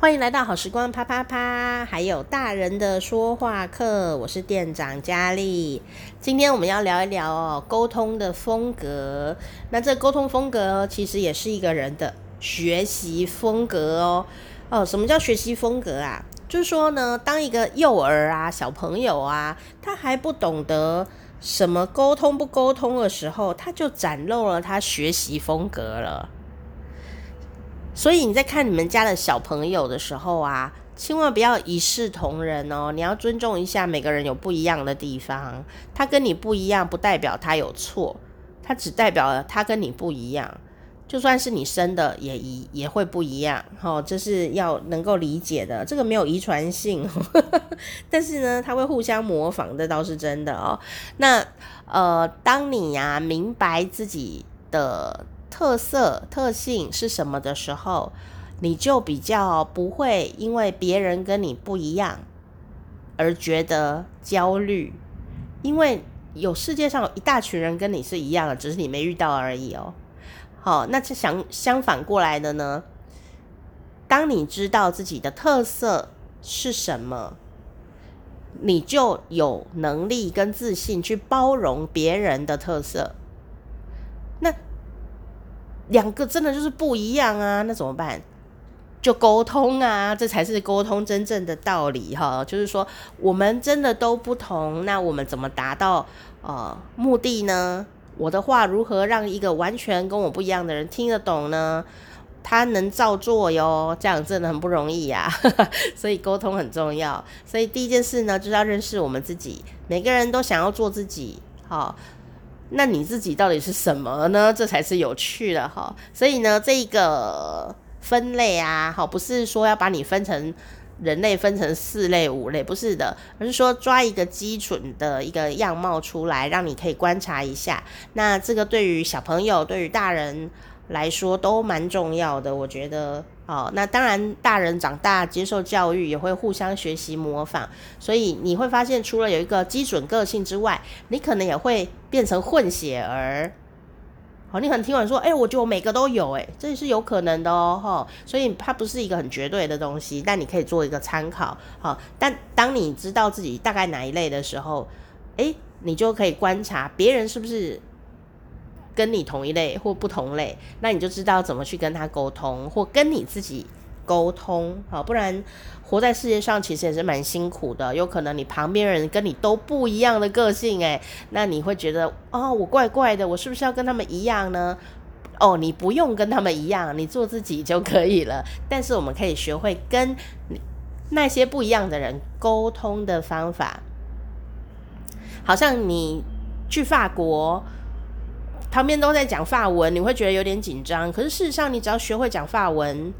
欢迎来到好时光啪啪啪，还有大人的说话课。我是店长佳丽。今天我们要聊一聊哦，沟通的风格。那这沟通风格其实也是一个人的学习风格哦。哦，什么叫学习风格啊？就是说呢，当一个幼儿啊、小朋友啊，他还不懂得什么沟通不沟通的时候，他就展露了他学习风格了。所以你在看你们家的小朋友的时候啊，千万不要一视同仁哦。你要尊重一下每个人有不一样的地方。他跟你不一样，不代表他有错，他只代表他跟你不一样。就算是你生的，也一也会不一样。哦，这是要能够理解的。这个没有遗传性，但是呢，他会互相模仿，这倒是真的哦。那呃，当你呀、明白自己的。特色特性是什么的时候，你就比较不会因为别人跟你不一样而觉得焦虑，因为有世界上有一大群人跟你是一样的，只是你没遇到而已哦。好，那这相相反过来的呢，当你知道自己的特色是什么，你就有能力跟自信去包容别人的特色。两个真的就是不一样啊，那怎么办？就沟通啊，这才是沟通真正的道理哈。就是说，我们真的都不同，那我们怎么达到呃目的呢？我的话如何让一个完全跟我不一样的人听得懂呢？他能照做哟，这样真的很不容易呀。所以沟通很重要。所以第一件事呢，就是要认识我们自己。每个人都想要做自己，好。那你自己到底是什么呢？这才是有趣的哈。所以呢，这个分类啊，好，不是说要把你分成人类分成四类五类，不是的，而是说抓一个基准的一个样貌出来，让你可以观察一下。那这个对于小朋友，对于大人来说都蛮重要的，我觉得。哦，那当然，大人长大接受教育也会互相学习模仿，所以你会发现，除了有一个基准个性之外，你可能也会变成混血儿。好，你可能听完说，哎，我觉得我每个都有，哎，这也是有可能的哦，哈。所以它不是一个很绝对的东西，但你可以做一个参考。好，但当你知道自己大概哪一类的时候，哎，你就可以观察别人是不是。跟你同一类或不同类，那你就知道怎么去跟他沟通，或跟你自己沟通，好，不然活在世界上其实也是蛮辛苦的。有可能你旁边人跟你都不一样的个性，诶，那你会觉得哦，我怪怪的，我是不是要跟他们一样呢？哦，你不用跟他们一样，你做自己就可以了。但是我们可以学会跟那些不一样的人沟通的方法，好像你去法国。旁边都在讲法文，你会觉得有点紧张。可是事实上，你只要学会讲法文，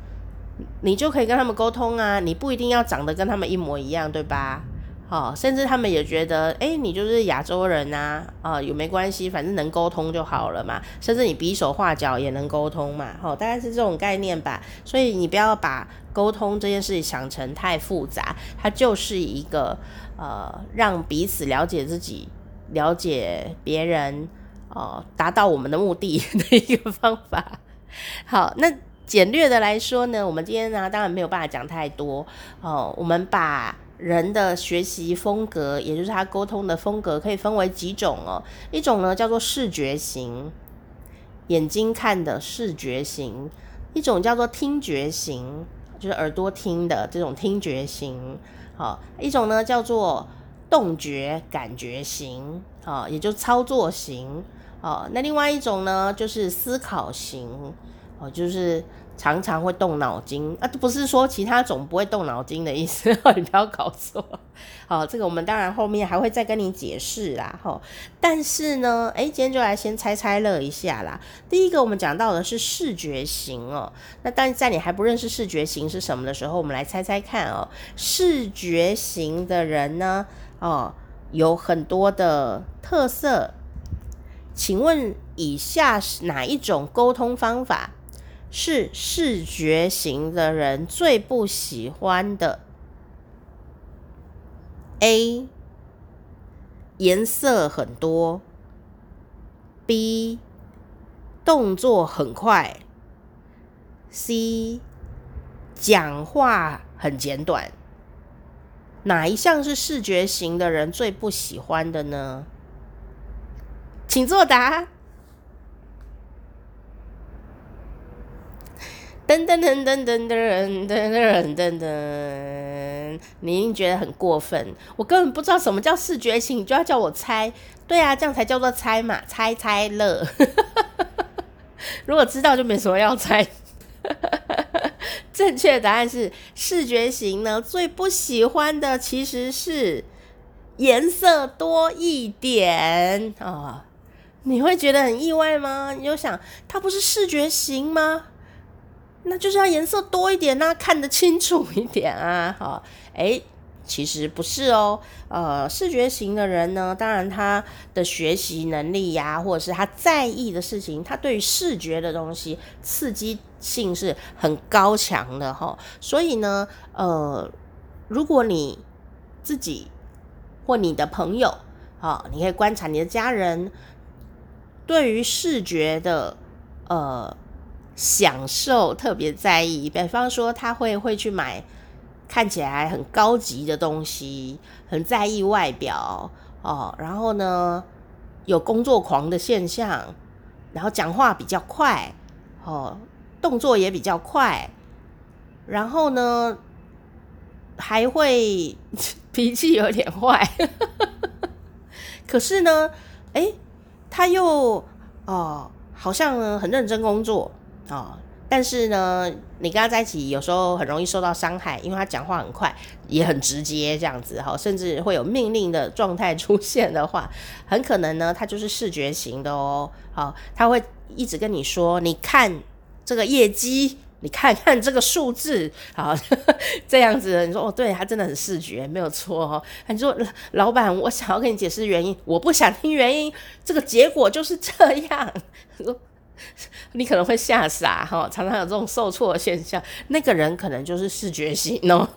你就可以跟他们沟通啊。你不一定要长得跟他们一模一样，对吧？好，甚至他们也觉得，诶，你就是亚洲人啊，啊，有没关系，反正能沟通就好了嘛。甚至你比手画脚也能沟通嘛，好，大概是这种概念吧。所以你不要把沟通这件事情想成太复杂，它就是一个呃，让彼此了解自己、了解别人。哦，达到我们的目的 的一个方法。好，那简略的来说呢，我们今天呢，当然没有办法讲太多。哦，我们把人的学习风格，也就是他沟通的风格，可以分为几种哦。一种呢叫做视觉型，眼睛看的视觉型；一种叫做听觉型，就是耳朵听的这种听觉型。好，一种呢叫做动觉感觉型，啊，也就操作型。哦，那另外一种呢，就是思考型，哦，就是常常会动脑筋啊，不是说其他种不会动脑筋的意思，你不要搞错。好，这个我们当然后面还会再跟你解释啦，哈。但是呢，诶，今天就来先猜猜乐一下啦。第一个我们讲到的是视觉型哦，那但在你还不认识视觉型是什么的时候，我们来猜猜看哦。视觉型的人呢，哦，有很多的特色。请问以下哪一种沟通方法是视觉型的人最不喜欢的？A. 颜色很多，B. 动作很快，C. 讲话很简短。哪一项是视觉型的人最不喜欢的呢？请作答。噔噔噔噔噔噔噔噔噔噔，你一定觉得很过分。我根本不知道什么叫视觉型，你就要叫我猜？对啊，这样才叫做猜嘛，猜猜乐。如果知道就没什么要猜。正确的答案是视觉型呢，最不喜欢的其实是颜色多一点啊、你会觉得很意外吗？你就想，它不是视觉型吗？那就是要颜色多一点呐、啊，看得清楚一点啊！哈，诶，其实不是哦。呃，视觉型的人呢，当然他的学习能力呀、或者是他在意的事情，他对于视觉的东西刺激性是很高强的哈。所以呢，呃，如果你自己或你的朋友，啊，你可以观察你的家人对于视觉的，呃。享受特别在意，比方说他会会去买看起来很高级的东西，很在意外表哦。然后呢，有工作狂的现象，然后讲话比较快哦，动作也比较快。然后呢，还会 脾气有点坏。可是呢，诶，他又哦，好像很认真工作。哦，但是呢，你跟他在一起有时候很容易受到伤害，因为他讲话很快，也很直接，这样子哈，甚至会有命令的状态出现的话，很可能呢，他就是视觉型的哦。好，他会一直跟你说，你看这个业绩，你看看这个数字，好，这样子，你说哦，对，他真的很视觉，没有错哦。你说老板，我想要跟你解释原因，我不想听原因，这个结果就是这样。你可能会吓傻哈，常常有这种受挫的现象。那个人可能就是视觉型哦。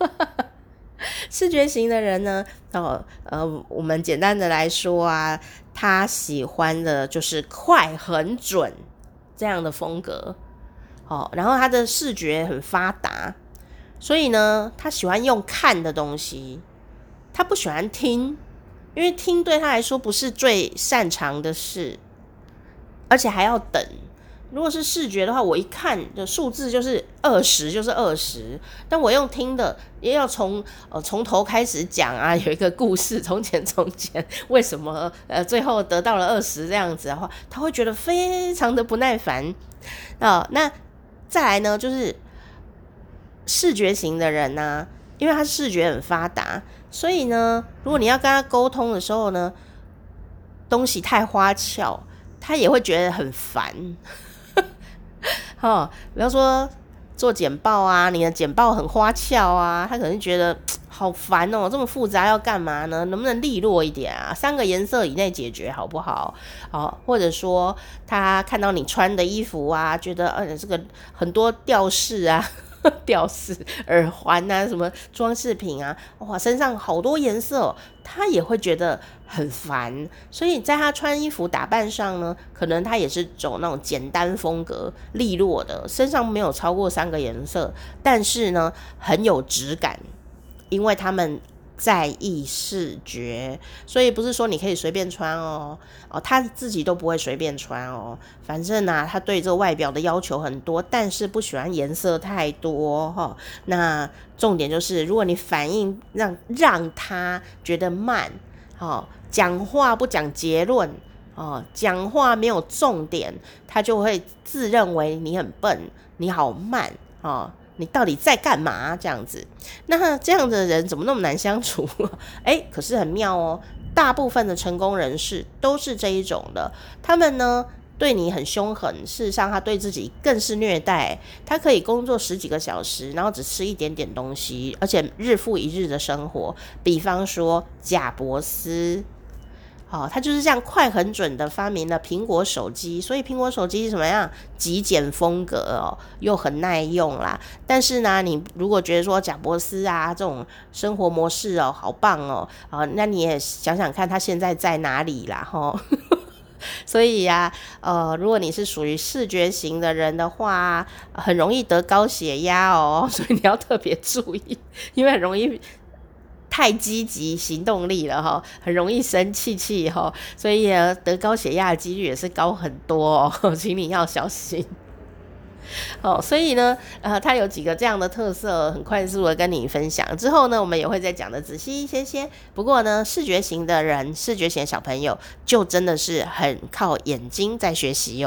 视觉型的人呢，哦呃，我们简单的来说啊，他喜欢的就是快、很准这样的风格。哦，然后他的视觉很发达，所以呢，他喜欢用看的东西，他不喜欢听，因为听对他来说不是最擅长的事，而且还要等。如果是视觉的话，我一看的数字就是二十，就是二十。但我用听的，也要从呃从头开始讲啊，有一个故事，从前从前为什么呃最后得到了二十这样子的话，他会觉得非常的不耐烦啊、那再来呢，就是视觉型的人呢、啊，因为他视觉很发达，所以呢，如果你要跟他沟通的时候呢，东西太花俏，他也会觉得很烦。哈，比方说做简报啊，你的简报很花俏啊，他可能觉得好烦哦，这么复杂要干嘛呢？能不能利落一点啊？三个颜色以内解决好不好？哦，或者说他看到你穿的衣服啊，觉得呃这个很多吊饰啊。吊饰、耳环啊，什么装饰品啊，哇，身上好多颜色，他也会觉得很烦。所以在他穿衣服打扮上呢，可能他也是走那种简单风格、利落的，身上没有超过三个颜色，但是呢，很有质感，因为他们。在意视觉，所以不是说你可以随便穿哦，哦，他自己都不会随便穿哦。反正呢、他对这个外表的要求很多，但是不喜欢颜色太多哈、那重点就是，如果你反应让让他觉得慢，哦，讲话不讲结论，哦，讲话没有重点，他就会自认为你很笨，你好慢，哦。你到底在干嘛？这样子，那这样的人怎么那么难相处？诶，可是很妙哦，大部分的成功人士都是这一种的。他们呢，对你很凶狠，事实上他对自己更是虐待。他可以工作十几个小时，然后只吃一点点东西，而且日复一日的生活。比方说贾伯斯。哦，他就是这样快很准的发明了苹果手机，所以苹果手机是什么样？极简风格哦，又很耐用啦。但是呢，你如果觉得说贾伯斯啊这种生活模式哦，好棒哦，啊，那你也想想看他现在在哪里啦？哈，所以呀、呃，如果你是属于视觉型的人的话，很容易得高血压哦，所以你要特别注意，因为容易太积极行动力了哈，很容易生气气哈，所以得高血压的几率也是高很多哦，请你要小心。哦，所以呢，呃，它有几个这样的特色，很快速的跟你分享。之后呢，我们也会再讲的仔细一些些。不过呢，视觉型的人，视觉型小朋友，就真的是很靠眼睛在学习哟。